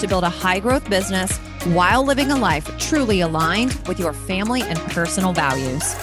to build a high growth business while living a life truly aligned with your family and personal values.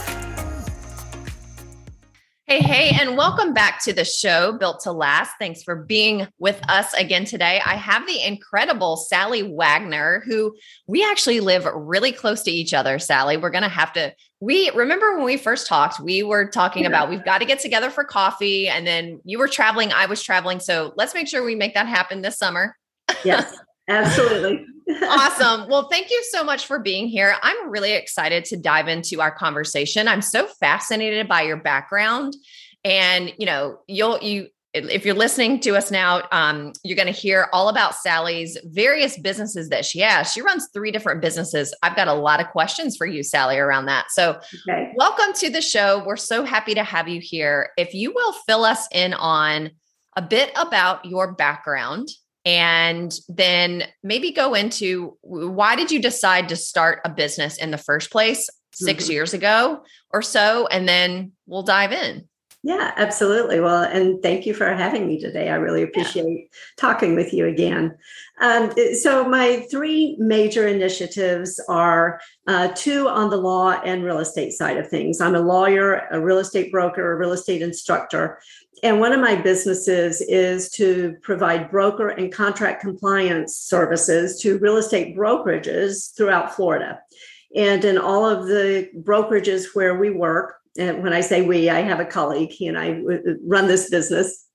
Hey, hey, and welcome back to the show Built to Last. Thanks for being with us again today. I have the incredible Sally Wagner, who we actually live really close to each other. Sally, we're going to have to. We remember when we first talked, we were talking yeah. about we've got to get together for coffee, and then you were traveling, I was traveling. So let's make sure we make that happen this summer. Yes, absolutely awesome. Well, thank you so much for being here. I'm really excited to dive into our conversation. I'm so fascinated by your background. And, you know, you'll, you, if you're listening to us now, um, you're going to hear all about Sally's various businesses that she has. She runs three different businesses. I've got a lot of questions for you, Sally, around that. So, okay. welcome to the show. We're so happy to have you here. If you will fill us in on a bit about your background and then maybe go into why did you decide to start a business in the first place 6 mm-hmm. years ago or so? And then we'll dive in. Yeah absolutely. Well and thank you for having me today. I really appreciate yeah. talking with you again. Um, so my three major initiatives are uh, two on the law and real estate side of things. I'm a lawyer a real estate broker a real estate instructor and one of my businesses is to provide broker and contract compliance services to real estate brokerages throughout Florida. And in all of the brokerages where we work, and when I say we, I have a colleague, he and I uh, run this business.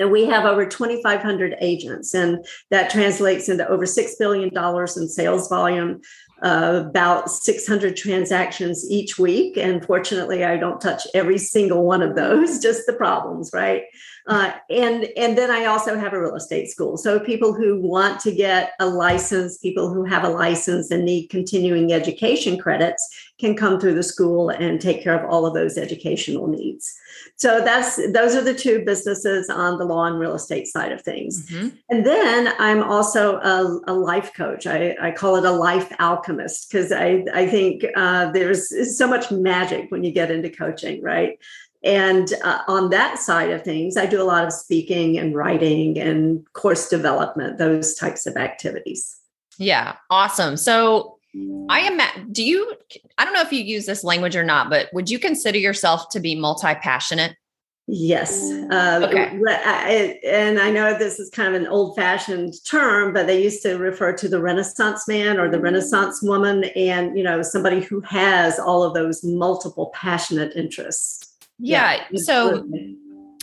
And we have over 2,500 agents, and that translates into over $6 billion in sales volume, uh, about 600 transactions each week. And fortunately, I don't touch every single one of those, just the problems, right? Uh, and and then I also have a real estate school. So people who want to get a license, people who have a license and need continuing education credits can come through the school and take care of all of those educational needs. So that's those are the two businesses on the law and real estate side of things. Mm-hmm. And then I'm also a, a life coach. I, I, call it a life alchemist because I, I think uh, there's so much magic when you get into coaching, right? And uh, on that side of things, I do a lot of speaking and writing and course development, those types of activities. Yeah, awesome. So I am, do you, I don't know if you use this language or not, but would you consider yourself to be multi passionate? Yes. Uh, okay. I, and I know this is kind of an old fashioned term, but they used to refer to the Renaissance man or the Renaissance woman and, you know, somebody who has all of those multiple passionate interests. Yeah. yeah so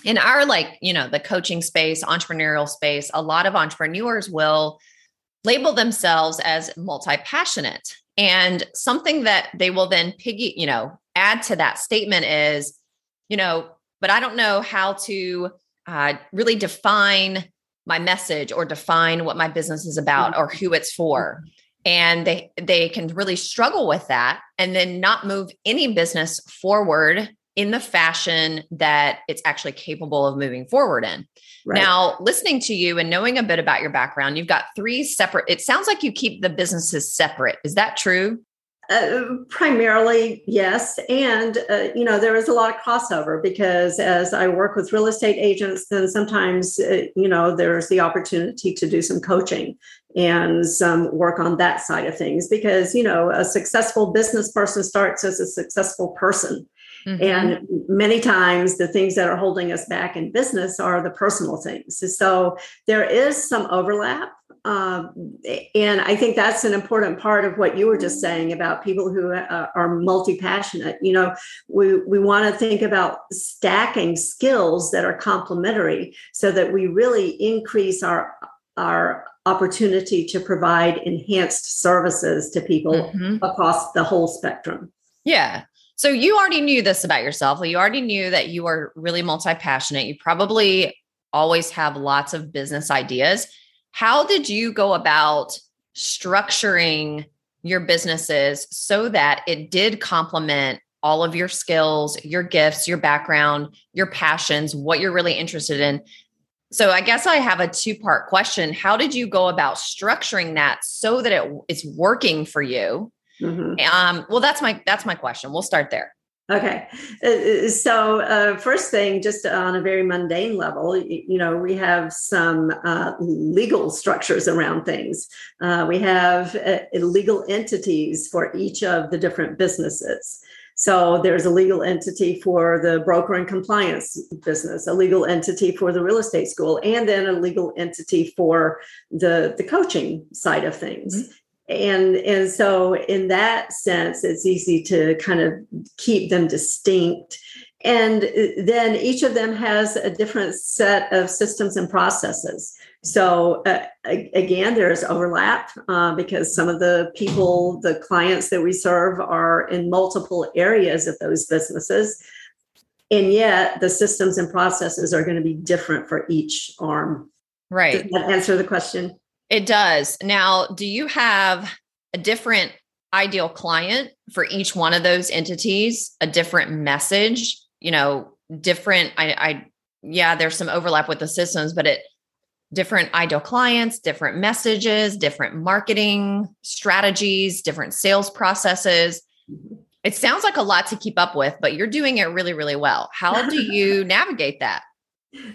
in our like, you know, the coaching space, entrepreneurial space, a lot of entrepreneurs will label themselves as multi-passionate. And something that they will then piggy, you know, add to that statement is, you know, but I don't know how to uh, really define my message or define what my business is about or who it's for and they they can really struggle with that and then not move any business forward in the fashion that it's actually capable of moving forward in. Right. Now, listening to you and knowing a bit about your background, you've got three separate, it sounds like you keep the businesses separate. Is that true? Uh, primarily, yes. And, uh, you know, there is a lot of crossover because as I work with real estate agents, then sometimes, uh, you know, there's the opportunity to do some coaching and some work on that side of things because, you know, a successful business person starts as a successful person. Mm-hmm. And many times the things that are holding us back in business are the personal things. So there is some overlap. Um, and I think that's an important part of what you were just saying about people who uh, are multi passionate. You know, we, we want to think about stacking skills that are complementary so that we really increase our our opportunity to provide enhanced services to people mm-hmm. across the whole spectrum. Yeah. So you already knew this about yourself. You already knew that you are really multi passionate. You probably always have lots of business ideas. How did you go about structuring your businesses so that it did complement all of your skills, your gifts, your background, your passions, what you're really interested in. So I guess I have a two-part question. How did you go about structuring that so that it, it's working for you? Mm-hmm. Um, well, that's my that's my question. We'll start there. Okay. Uh, so, uh, first thing, just on a very mundane level, you, know, we have some uh, legal structures around things. Uh, we have uh, legal entities for each of the different businesses. So, there's a legal entity for the broker and compliance business, a legal entity for the real estate school, and then a legal entity for the, the coaching side of things. Mm-hmm and and so in that sense it's easy to kind of keep them distinct. And then each of them has a different set of systems and processes. So uh, again there's overlap uh, because some of the people the clients that we serve are in multiple areas of those businesses. And yet the systems and processes are going to be different for each arm. Right. Does that answer the question it does. Now, do you have a different ideal client for each one of those entities, a different message, you know, different I I yeah, there's some overlap with the systems, but it different ideal clients, different messages, different marketing strategies, different sales processes. Mm-hmm. It sounds like a lot to keep up with, but you're doing it really, really well. How do you navigate that?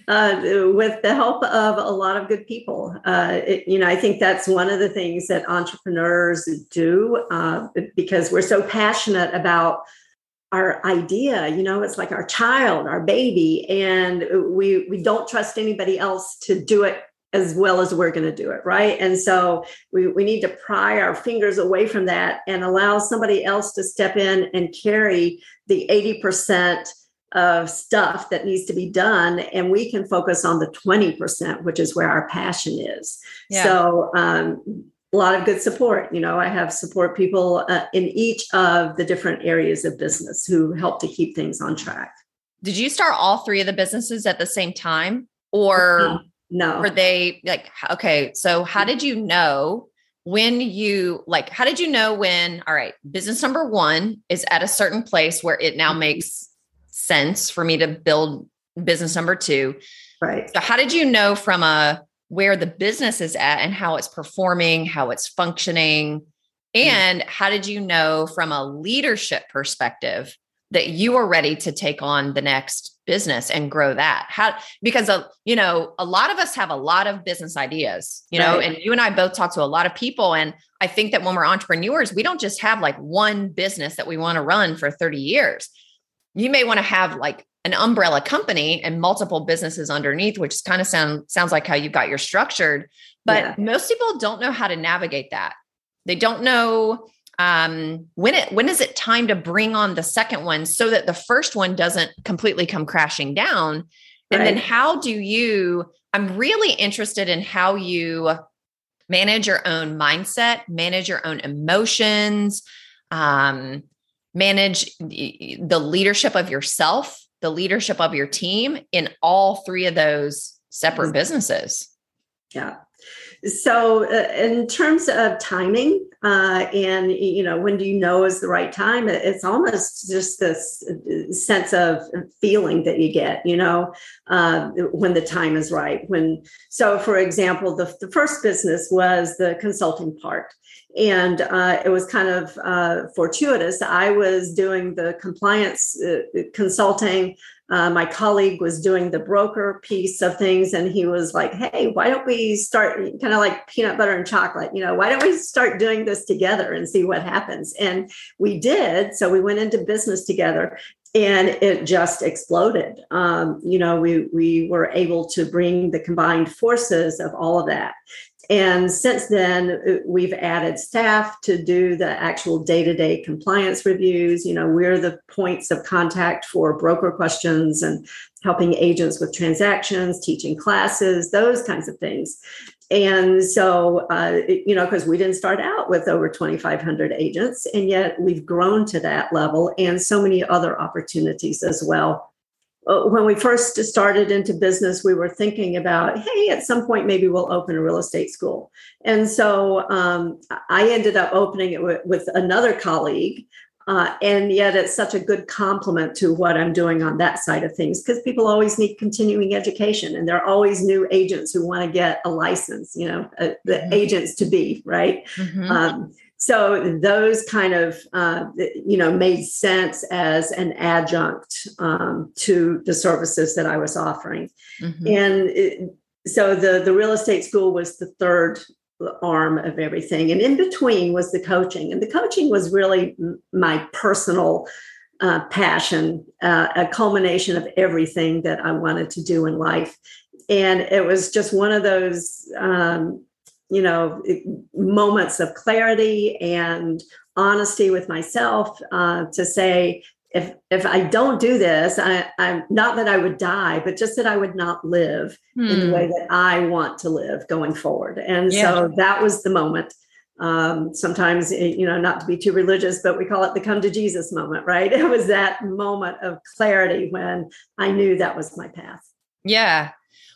Uh, with the help of a lot of good people. Uh, it, you know, I think that's one of the things that entrepreneurs do uh, because we're so passionate about our idea. You know, it's like our child, our baby, and we we don't trust anybody else to do it as well as we're going to do it right and so we, we need to pry our fingers away from that and allow somebody else to step in and carry the 80% of stuff that needs to be done and we can focus on the 20% which is where our passion is yeah. so um, a lot of good support you know i have support people uh, in each of the different areas of business who help to keep things on track did you start all three of the businesses at the same time or no, no. were they like okay so how did you know when you like how did you know when all right business number one is at a certain place where it now mm-hmm. makes sense for me to build business number two. Right. So how did you know from a where the business is at and how it's performing, how it's functioning? Mm-hmm. And how did you know from a leadership perspective that you are ready to take on the next business and grow that? How because uh, you know, a lot of us have a lot of business ideas, you know, right. and you and I both talk to a lot of people and I think that when we're entrepreneurs, we don't just have like one business that we want to run for 30 years you may want to have like an umbrella company and multiple businesses underneath, which kind of sound sounds like how you got your structured. But yeah. most people don't know how to navigate that. They don't know um, when it when is it time to bring on the second one so that the first one doesn't completely come crashing down. And then how do you? I'm really interested in how you manage your own mindset, manage your own emotions. Um, manage the leadership of yourself, the leadership of your team in all three of those separate businesses. Yeah. So, uh, in terms of timing, uh, and you know, when do you know is the right time? It's almost just this uh, sense of feeling that you get, you know, uh, when the time is right. When, so for example, the, the first business was the consulting part, and uh, it was kind of uh, fortuitous. I was doing the compliance consulting. Uh, my colleague was doing the broker piece of things, and he was like, "Hey, why don't we start kind of like peanut butter and chocolate? You know, why don't we start doing this together and see what happens?" And we did. So we went into business together, and it just exploded. Um, you know, we we were able to bring the combined forces of all of that and since then, uh, we've added staff to do the actual day to day compliance reviews. You know, we're the points of contact for broker questions and helping agents with transactions, teaching classes, those kinds of things. And so, uh, you know, because we didn't start out with over 2,500 agents, and yet we've grown to that level and so many other opportunities as well when we first started into business, we were thinking about, hey, at some point, maybe we'll open a real estate school. And so um, I ended up opening it with, with another colleague. Uh, and yet, it's such a good complement to what I'm doing on that side of things because people always need continuing education, and there are always new agents who want to get a license, you know, uh, the mm-hmm. agents to be, right? Mm-hmm. Um, so those kind of uh, you know made sense as an adjunct um, to the services that I was offering, mm-hmm. and it, so the the real estate school was the third arm of everything, and in between was the coaching, and the coaching was really my personal. Uh, passion, uh, a culmination of everything that I wanted to do in life. And it was just one of those um, you know moments of clarity and honesty with myself uh, to say if if I don't do this, I, am not that I would die, but just that I would not live in the way hmm. that I want to live going forward. And yeah. so that was the moment. Um, sometimes, eh, you know, not to be too religious, but we call it the come to Jesus moment, right? It was that moment of clarity when I knew that was my path. Yeah.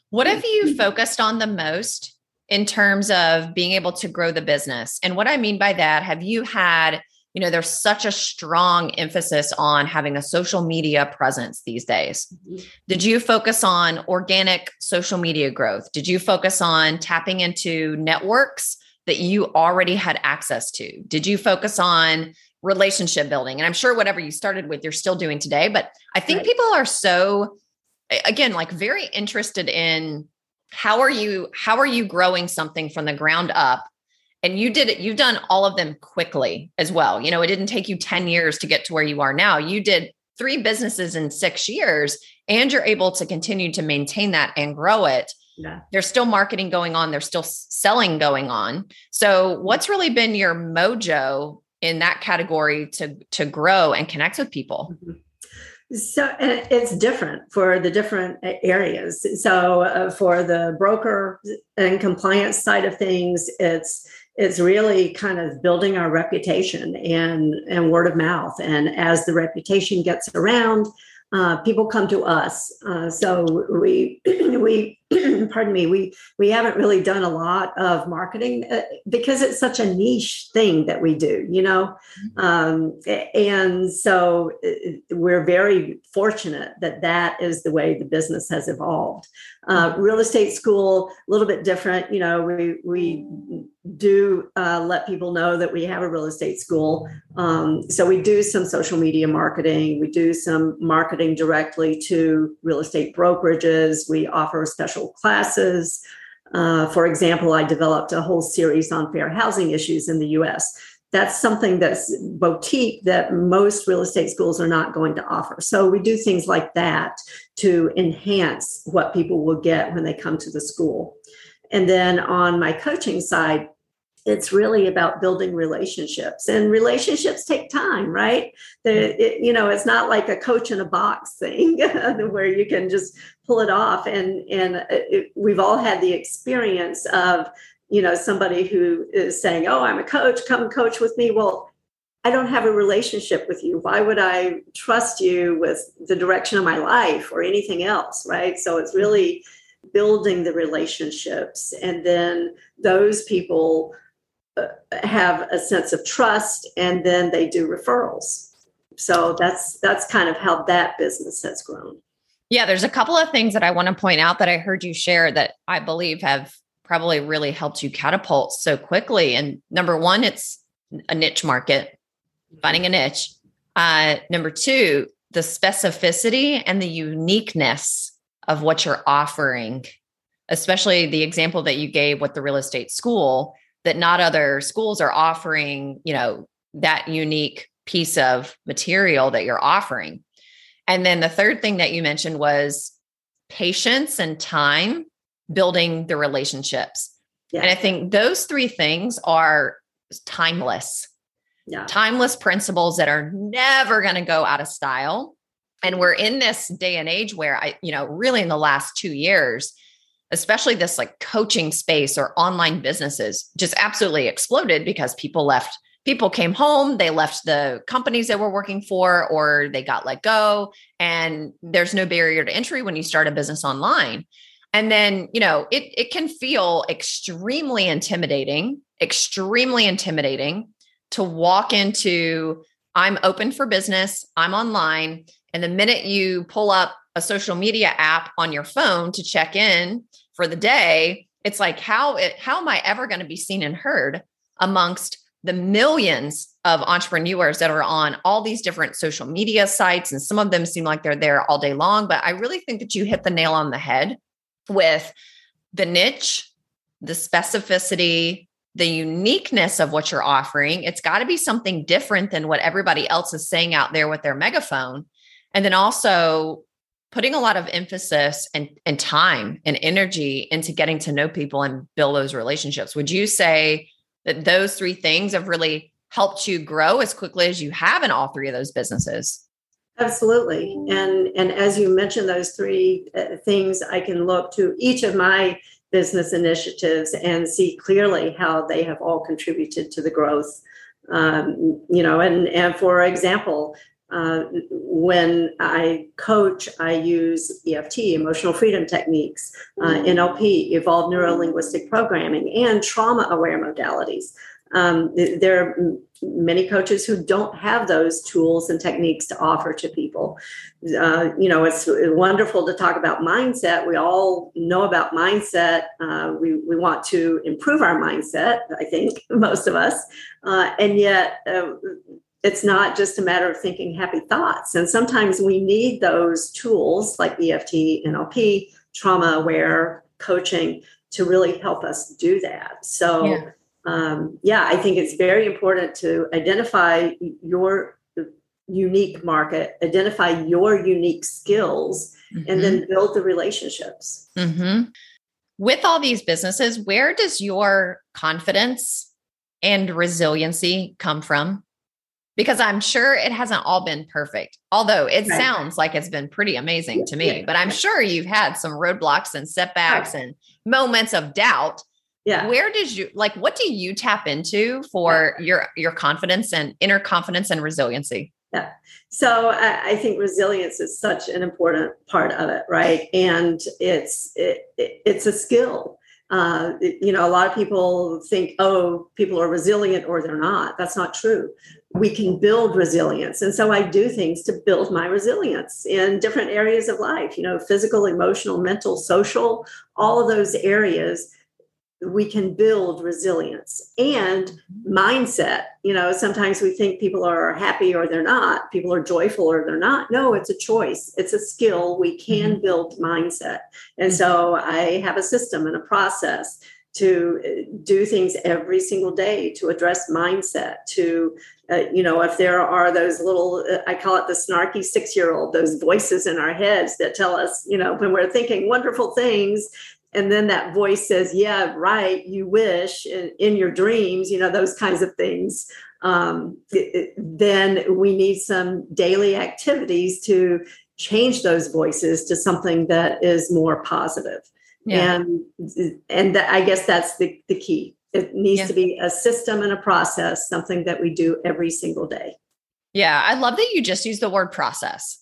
What have you focused on the most in terms of being able to grow the business. And what I mean by that, have you had, you know, there's such a strong emphasis on having a social media presence these days. Mm-hmm. Did you focus on organic social media growth? Did you focus on tapping into networks that you already had access to? Did you focus on relationship building? And I'm sure whatever you started with, you're still doing today. But I think right. people are so, again, like very interested in how are you how are you growing something from the ground up? And you did it you've done all of them quickly as well. You know it didn't take you 10 years to get to where you are now. You did three businesses in 6 years and you're able to continue to maintain that and grow it. Yeah. there's still marketing going on. There's still selling going on. So what's really been your mojo in that category to to grow and connect with people? Mm-hmm. So it's different for the different areas. So uh, for the broker and compliance side of things, it's it's really kind of building our reputation and and word of mouth. And as the reputation gets around, uh, people come to us. Uh, so we we pardon me we we haven't really done a lot of marketing uh, because it's such a niche thing that we do you know mm-hmm. um, and so uh, we're very fortunate that that is the way the business has evolved uh, mm-hmm. real estate school a little bit different you know we we do uh, let people know that we have a real estate school um, so we do some social media marketing we do some marketing directly to real estate brokerages we offer special special classes. Uh, for example, I developed a whole series on fair housing issues in the US. That's something that's boutique that most real estate schools are not going to offer. So we do things like that to enhance what people will get when they come to the school. And then on my coaching side, it's really about building relationships and relationships take time right the, it, you know it's not like a coach in a box thing where you can just pull it off. And and it, we've all had the experience of you know somebody who is saying oh i'm a coach come coach with me. Well i don't have a relationship with you. Why would i trust you with the direction of my life or anything else right? So it's mm-hmm. really building the relationships. And then those people uh, have a sense of trust and then they do referrals. So that's that's kind of how that business has grown yeah there's a couple of things that i want to point out that i heard you share that i believe have probably really helped you catapult so quickly and number one it's a niche market finding a niche uh, number two the specificity and the uniqueness of what you're offering especially the example that you gave with the real estate school that not other schools are offering, you know, that unique piece of material that you're offering. And then the third thing that you mentioned was patience and time building the relationships. Yeah. And I think those three things are timeless. Yeah. Timeless principles that are never going to go out of style. And we're in this day and age where I, you know, really in the last 2 years, especially this like coaching space or online businesses just absolutely exploded because people left people came home, they left the companies they were working for, or they got let go. And there's no barrier to entry when you start a business online. And then, you know, it, it can feel extremely intimidating, extremely intimidating to walk into I'm open for business, I'm online. And the minute you pull up a social media app on your phone to check in for the day, it's like how it how am I ever going to be seen and heard amongst the millions of entrepreneurs that are on all these different social media sites and some of them seem like they're there all day long but I really think that you hit the nail on the head with the niche, the specificity, the uniqueness of what you're offering. It's got to be something different than what everybody else is saying out there with their megaphone. And then also putting a lot of emphasis and, and time and energy into getting to know people and build those relationships. Would you say that those three things have really helped you grow as quickly as you have in all three of those businesses? Absolutely. And and as you mentioned those three uh, things, I can look to each of my business initiatives and see clearly how they have all contributed to the growth. Um, you know, and and for example, uh, when I coach, I use EFT, emotional freedom techniques, uh, mm-hmm. NLP, evolved neuro linguistic programming, and trauma aware modalities. Um, there are many coaches who don't have those tools and techniques to offer to people. Uh, you know, it's wonderful to talk about mindset. We all know about mindset. Uh, we, we want to improve our mindset, I think, most of us. Uh, and yet, uh, it's not just a matter of thinking happy thoughts. And sometimes we need those tools like EFT, NLP, trauma aware coaching to really help us do that. So, yeah um, yeah, I think it's very important to identify your unique market, identify your unique skills, mm-hmm. and then mm-hmm. build the relationships. Mm-hmm. With all these businesses, where does your confidence and resiliency come from? Because I'm sure it hasn't all been perfect, although it right. sounds like it's been pretty amazing to me. But I'm sure you've had some roadblocks and setbacks right. and moments of doubt yeah where did you like what do you tap into for yeah. your your confidence and inner confidence and resiliency yeah so I, I, think resilience is such an important part of it right and it's it, it, it's a skill uh, you know a lot of people think oh people are resilient or they're not that's not true we can build resilience and so i do things to build my resilience in different areas of life you know physical emotional mental social all of those areas we can build resilience and mindset. You know, sometimes we think people are happy or they're not, people are joyful or they're not. No, it's a choice, it's a skill. We can mm-hmm. build mindset. And so I have a system and a process to uh, do things every single day to address mindset to uh, you know if there are those little uh, i call it the snarky six year old those voices in our heads that tell us you know when we're thinking wonderful things and then that voice says yeah right you wish in, in your dreams you know those kinds of things um, it, it, then we need some daily activities to change those voices to something that is more positive yeah. and and i guess that's the, the key it needs yeah. to be a system and a process something that we do every single day yeah i love that you just use the word process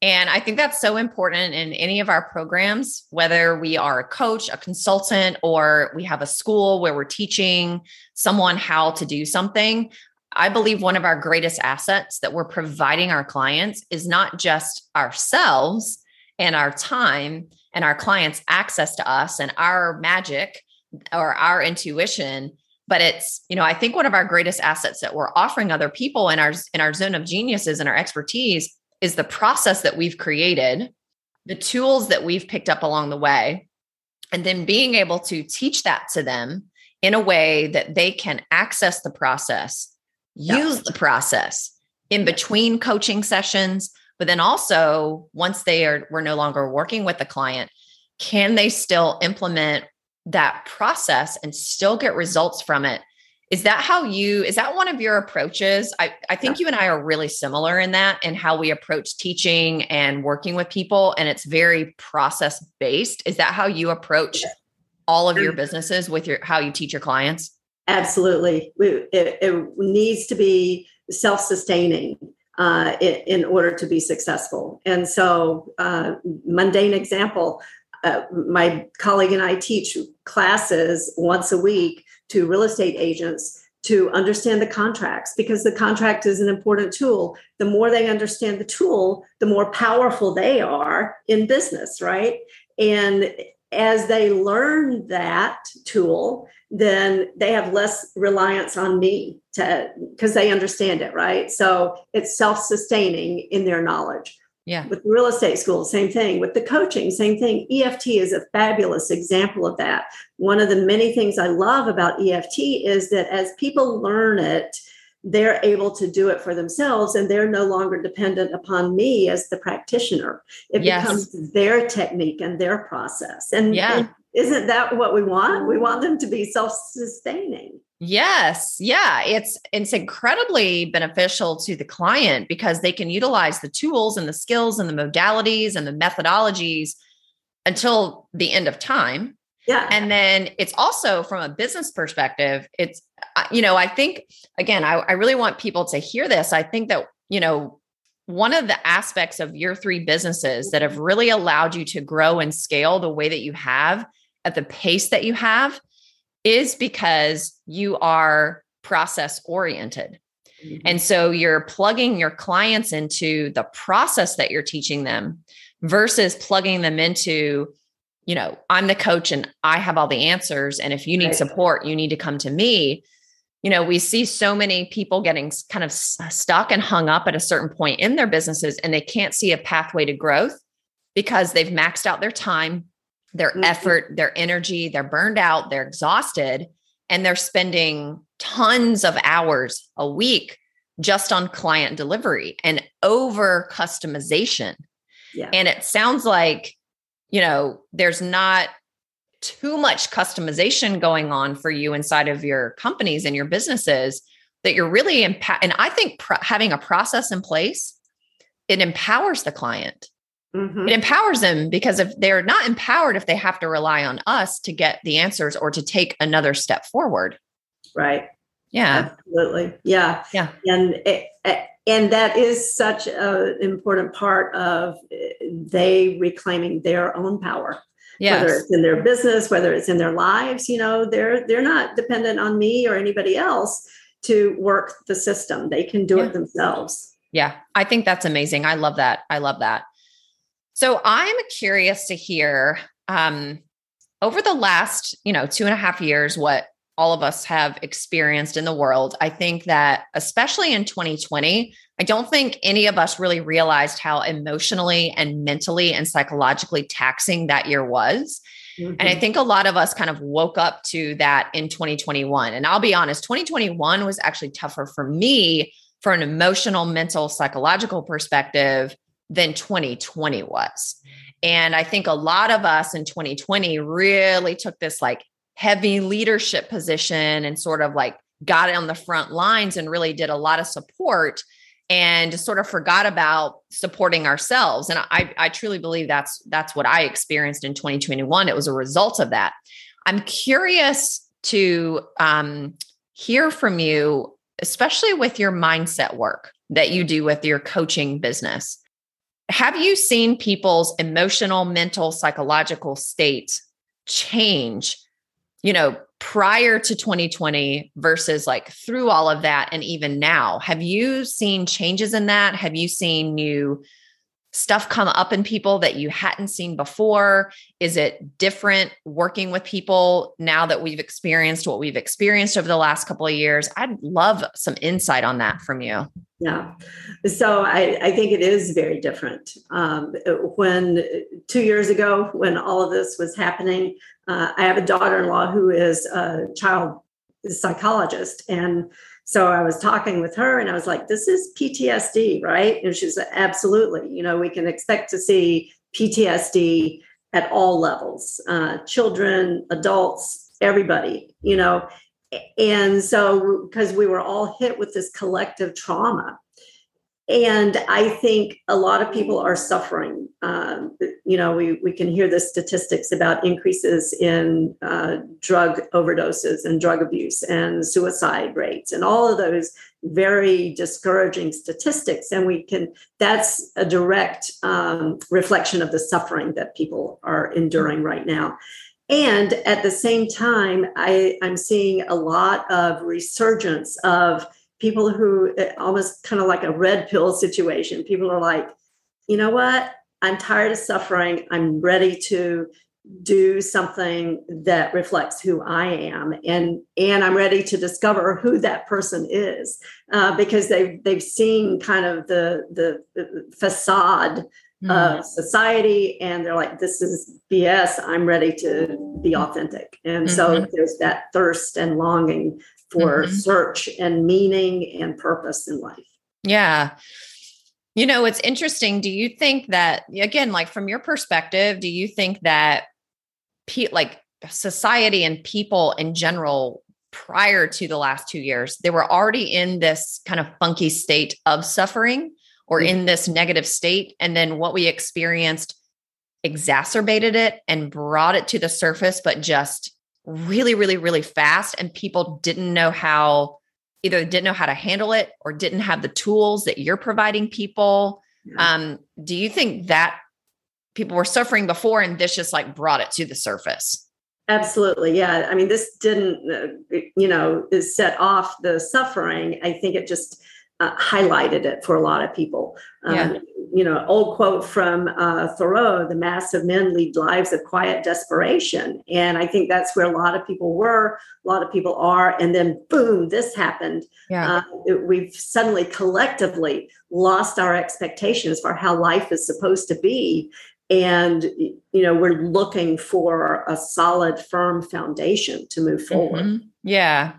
and I think that's so important in any of our programs, whether we are a coach, a consultant, or we have a school where we're teaching someone how to do something. I believe one of our greatest assets that we're providing our clients is not just ourselves and our time and our clients' access to us and our magic or our intuition but it's you know i think one of our greatest assets that we're offering other people in our in our zone of geniuses and our expertise is the process that we've created, the tools that we've picked up along the way, and then being able to teach that to them in a way that they can access the process, yeah. use the process in between coaching sessions, but then also once they are we're no longer working with the client, can they still implement that process and still get results from it is that how you is that one of your approaches i, I think yeah. you and i are really similar in that and how we approach teaching and working with people and it's very process based is that how you approach all of your businesses with your how you teach your clients Absolutely. It, it needs to be self sustaining uh, in, in, order to be successful. And so, uh, mundane example uh, my colleague and I teach classes once a week to real estate agents to understand the contracts because the contract is an important tool. The more they understand the tool, the more powerful they are in business, right? And as they learn that tool, then they have less reliance on me to because they understand it, right? So it's self-sustaining in their knowledge. Yeah. With real estate school, same thing. With the coaching, same thing. EFT is a fabulous example of that. One of the many things I love about EFT is that as people learn it, they're able to do it for themselves and they're no longer dependent upon me as the practitioner. It yes. becomes their technique and their process. And, yeah. and isn't that what we want? We want them to be self sustaining. Yes. Yeah. It's it's incredibly beneficial to the client because they can utilize the tools and the skills and the modalities and the methodologies until the end of time. Yeah. And then it's also from a business perspective, it's, uh, you know, I think, again, I, I really want people to hear this. I think that, you know, one of the aspects of your three businesses that have really allowed you to grow and scale the way that you have at the pace that you have is because you are process oriented. Mm-hmm. And so you're plugging your clients into the process that you're teaching them versus plugging them into you know, I'm the coach and I have all the answers. And if you need right. support, you need to come to me. You know, we see so many people getting kind of stuck and hung up at a certain point in their businesses and they can't see a pathway to growth because they've maxed out their time, their mm-hmm. effort, their energy, they're burned out, they're exhausted, and they're spending tons of hours a week just on client delivery and over customization. Yeah. And it sounds like you know, there's not too much customization going on for you inside of your companies and your businesses that you're really impact. And I think pr- having a process in place, it empowers the client. Mm-hmm. It empowers them because if they're not empowered, if they have to rely on us to get the answers or to take another step forward. Right. Yeah. Absolutely. Yeah. Yeah. And it, and that is such an important part of eh, they reclaiming their own power yes. whether it's in their business whether it's in their lives you know they're they're not dependent on me or anybody else to work the system they can do yeah. it themselves yeah i think that's amazing i love that i love that so i'm curious to hear um over the last you know two and a half years what all of us have experienced in the world. I think that, especially in 2020, I don't think any of us really realized how emotionally and mentally and psychologically taxing that year was. Mm-hmm. And I mm-hmm. think a lot of us kind of woke up to that in 2021. And I'll be honest, 2021 was actually tougher for me for an emotional, mental, psychological perspective than 2020 was. And I think a lot of us in 2020 really took this like heavy leadership position and sort of like got on the front lines and really did a lot of support and sort of forgot about supporting ourselves. And i i truly believe that's that's what i experienced in 2021 it was a result of that. I'm curious to um, hear from you especially with your mindset work that you do with your coaching business have you seen people's emotional mental psychological state change you know, prior to 2020 versus like through all of that and even now? Have you seen changes in that? Have you seen new stuff come up in people that you hadn't seen before? Is it different working with people now that we've experienced what we've experienced over the last couple of years? I'd love some insight on that from you. Yeah. So I, I think it is very different. Um, when two years ago, when all of this was happening, uh, I have a daughter in law who is a child psychologist. And so I was talking with her and I was like, this is PTSD, right? And she's like, absolutely. You know, we can expect to see PTSD at all levels uh, children, adults, everybody, you know. And so, because we were all hit with this collective trauma. and I think a lot of people are suffering. Um, you know, we, we can hear the statistics about increases in uh, drug overdoses and drug abuse and suicide rates and all of those very discouraging statistics. And we can, that's a direct um, reflection of the suffering that people are enduring right now. And at the same time, I, I'm seeing a lot of resurgence of people who eh, almost kind of like a red pill situation. People are like, you know what? I'm tired of suffering. I'm ready to do something that reflects who I am, and and I'm ready to discover who that person is uh, because they've they've seen kind of the the, the facade mm. of society, and they're like, this is BS. I'm ready to be authentic, and mm-hmm. so there's that thirst and longing for mm-hmm. search and meaning and purpose in life. Yeah. You know, it's interesting. Do you think that, again, like from your perspective, do you think that pe- like society and people in general prior to the last two years, they were already in this kind of funky state of suffering or mm-hmm. in this negative state? And then what we experienced exacerbated it and brought it to the surface, but just really, really, really fast. And people didn't know how, either didn't know how to handle it or didn't have the tools that you're providing people. Um, do you think that people were suffering before and this just like brought it to the surface? Absolutely. Yeah. I mean, this didn't, uh, you know, set off the suffering. I think it just uh, highlighted it for a lot of people. Um, yeah. You know, old quote from uh, Thoreau: "The mass of men lead lives of quiet desperation," and I think that's where a lot of people were. A lot of people are, and then boom, this happened. Yeah. Uh, we've suddenly collectively lost our expectations for how life is supposed to be, and you know we're looking for a solid, firm foundation to move forward. Mm-hmm. Yeah,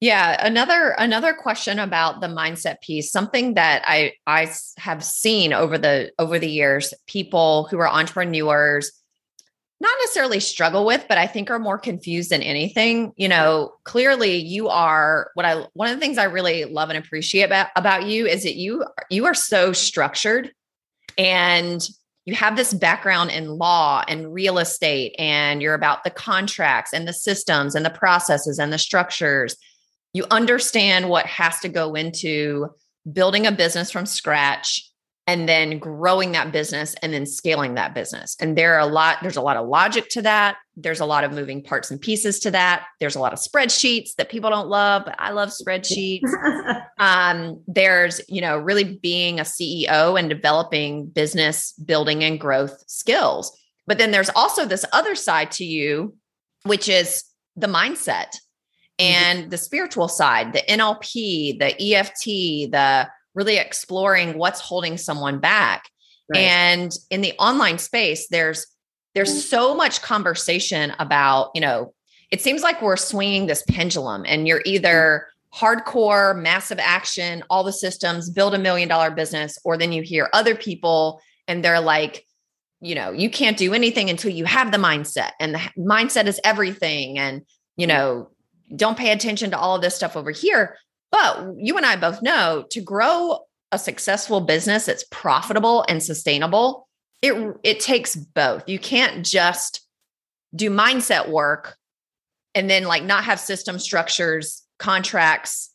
yeah, another another question about the mindset piece, something that I I have seen over the over the years, people who are entrepreneurs not necessarily struggle with, but I think are more confused than anything. You know, clearly you are what I one of the things I really love and appreciate about about you is that you you are so structured and you have this background in law and real estate and you're about the contracts and the systems and the processes and the structures you understand what has to go into building a business from scratch and then growing that business and then scaling that business. And there are a lot, there's a lot of logic to that. There's a lot of moving parts and pieces to that. There's a lot of spreadsheets that people don't love, but I love spreadsheets. um, there's, you know, really being a CEO and developing business building and growth skills. But then there's also this other side to you, which is the mindset. And the spiritual side, the NLP, the EFT, the really exploring what's holding someone back. Right. And in the online space, there's there's mm-hmm. so much conversation about, you know, it seems like we're swinging this pendulum and you're either hardcore, massive action, all the systems, build a million dollar business, or then you hear other people and they're like, you know, you can't do anything until you have the mindset and the mindset is everything. And, you know, don't pay attention to all of this stuff over here. But you and I both know to grow a successful business that's profitable and sustainable, it it takes both. You can't just do mindset work and then like not have system structures, contracts,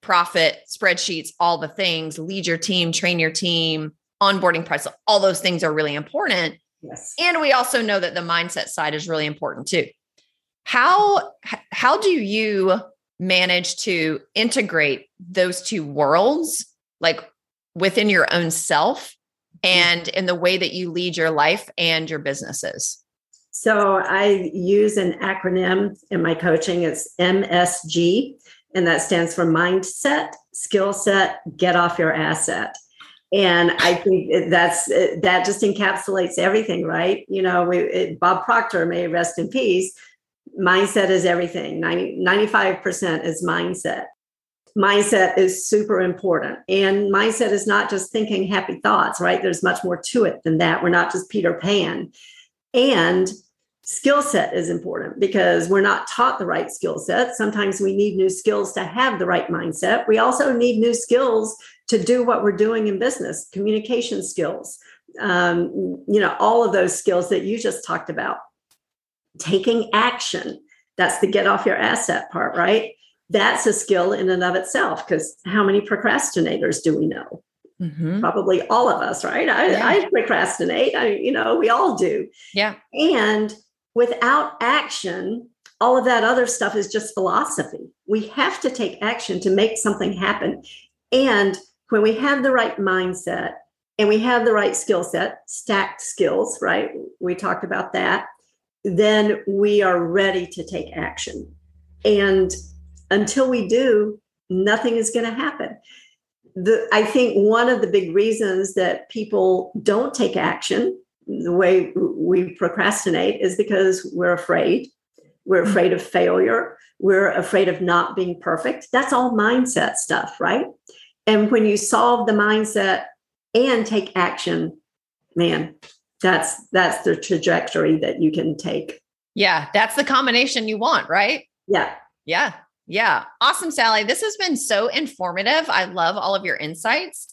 profit, spreadsheets, all the things, lead your team, train your team, onboarding process, all those things are really important. Yes. And we also know that the mindset side is really important too. How how do you manage to integrate those two worlds like within your own self mm-hmm. and in the way that you lead your life and your businesses? So I use an acronym in my coaching. It's MSG, and that stands for mindset, skill set, get off your asset. And I think that's that just encapsulates everything, right? You know, we, it, Bob Proctor may rest in peace mindset is everything 90, 95% is mindset mindset is super important and mindset is not just thinking happy thoughts right there's much more to it than that we're not just peter pan and skill set is important because we're not taught the right skill set. Sometimes we need new skills to have the right mindset. We also need new skills to do what we're doing in business, communication skills, um, you know, all of those skills that you just talked about. Taking action, that's the get off your asset part, right? That's a skill in and of itself because how many procrastinators do we know? Mm-hmm. Probably all of us, right? I, yeah. I procrastinate. I, you know, we all do. Yeah. And without action, all of that other stuff is just philosophy. We have to take action to make something happen. And when we have the right mindset and we have the right skill set, stacked skills, right? We talked about that. Then we are ready to take action. And until we do, nothing is going to happen. The, I think one of the big reasons that people don't take action the way we procrastinate is because we're afraid. We're mm-hmm. afraid of failure. We're afraid of not being perfect. That's all mindset stuff, right? And when you solve the mindset and take action, man, that's that's the trajectory that you can take. Yeah, that's the combination you want, right? Yeah. Yeah. Yeah. Awesome, Sallie. This has been so informative. I love all of your insights.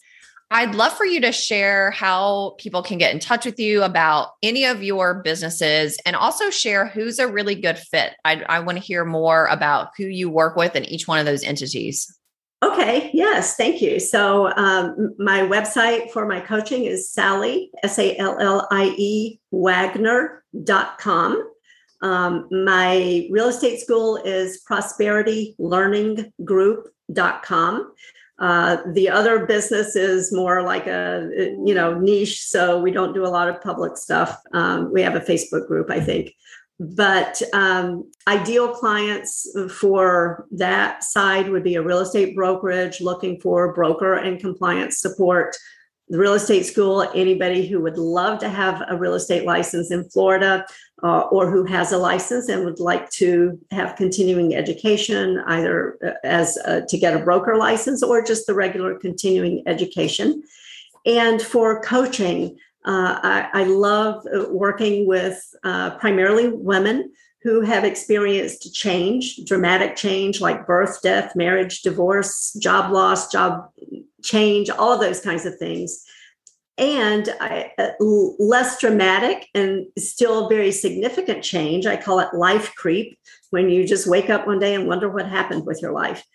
I'd love for you to share how people can get in touch with you about any of your businesses and also share who's a really good fit. I, I want to hear more about who you work with in each one of those entities. Okay, yes, thank you. So, um, my website for my coaching is Sallie, S A L L I E, Wagner.com. Um, my real estate school is Prosperity Learning prosperitylearninggroup.com. Uh, the other business is more like a you know niche, so we don't do a lot of public stuff. Um, we have a Facebook group, I think, but um, ideal clients for that side would be a real estate brokerage looking for broker and compliance support. The real estate school anybody who would love to have a real estate license in florida uh, or who has a license and would like to have continuing education either uh, as uh, to get a broker license or just the regular continuing education. And for coaching uh, I, I, love uh, working with uh, primarily women who have experienced change, dramatic change like birth, death, marriage, divorce, job loss, job change, all those kinds of things. And I, uh, less dramatic and still very significant change. I call it life creep when you just wake up one day and wonder what happened with your life.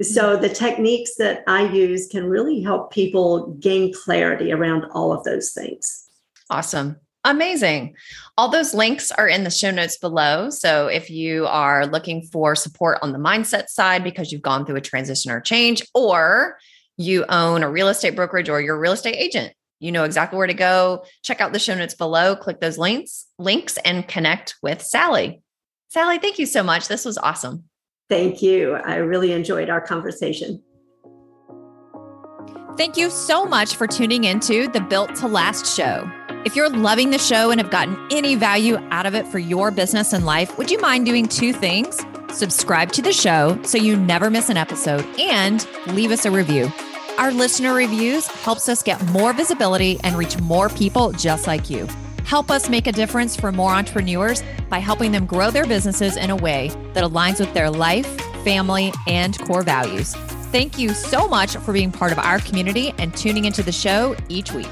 So mm-hmm. the techniques that I use can really help people gain clarity around all of those things. Awesome. Amazing. All those links are in the show notes below. So if you are looking for support on the mindset side because you've gone through a transition or change, or you own a real estate brokerage or you're a real estate agent, you know exactly where to go. Check out the show notes below, click those links, links and connect with Sallie. Sallie, thank you so much. This was awesome. Thank you. I really enjoyed our conversation. Thank you so much for tuning into the Built to Last show. If you're loving the show and have gotten any value out of it for your business and life, would you mind doing two things? Subscribe to the show so you never miss an episode and leave us a review. Our listener reviews helps us get more visibility and reach more people just like you. Help us make a difference for more entrepreneurs by helping them grow their businesses in a way that aligns with their life, family, and core values. Thank you so much for being part of our community and tuning into the show each week.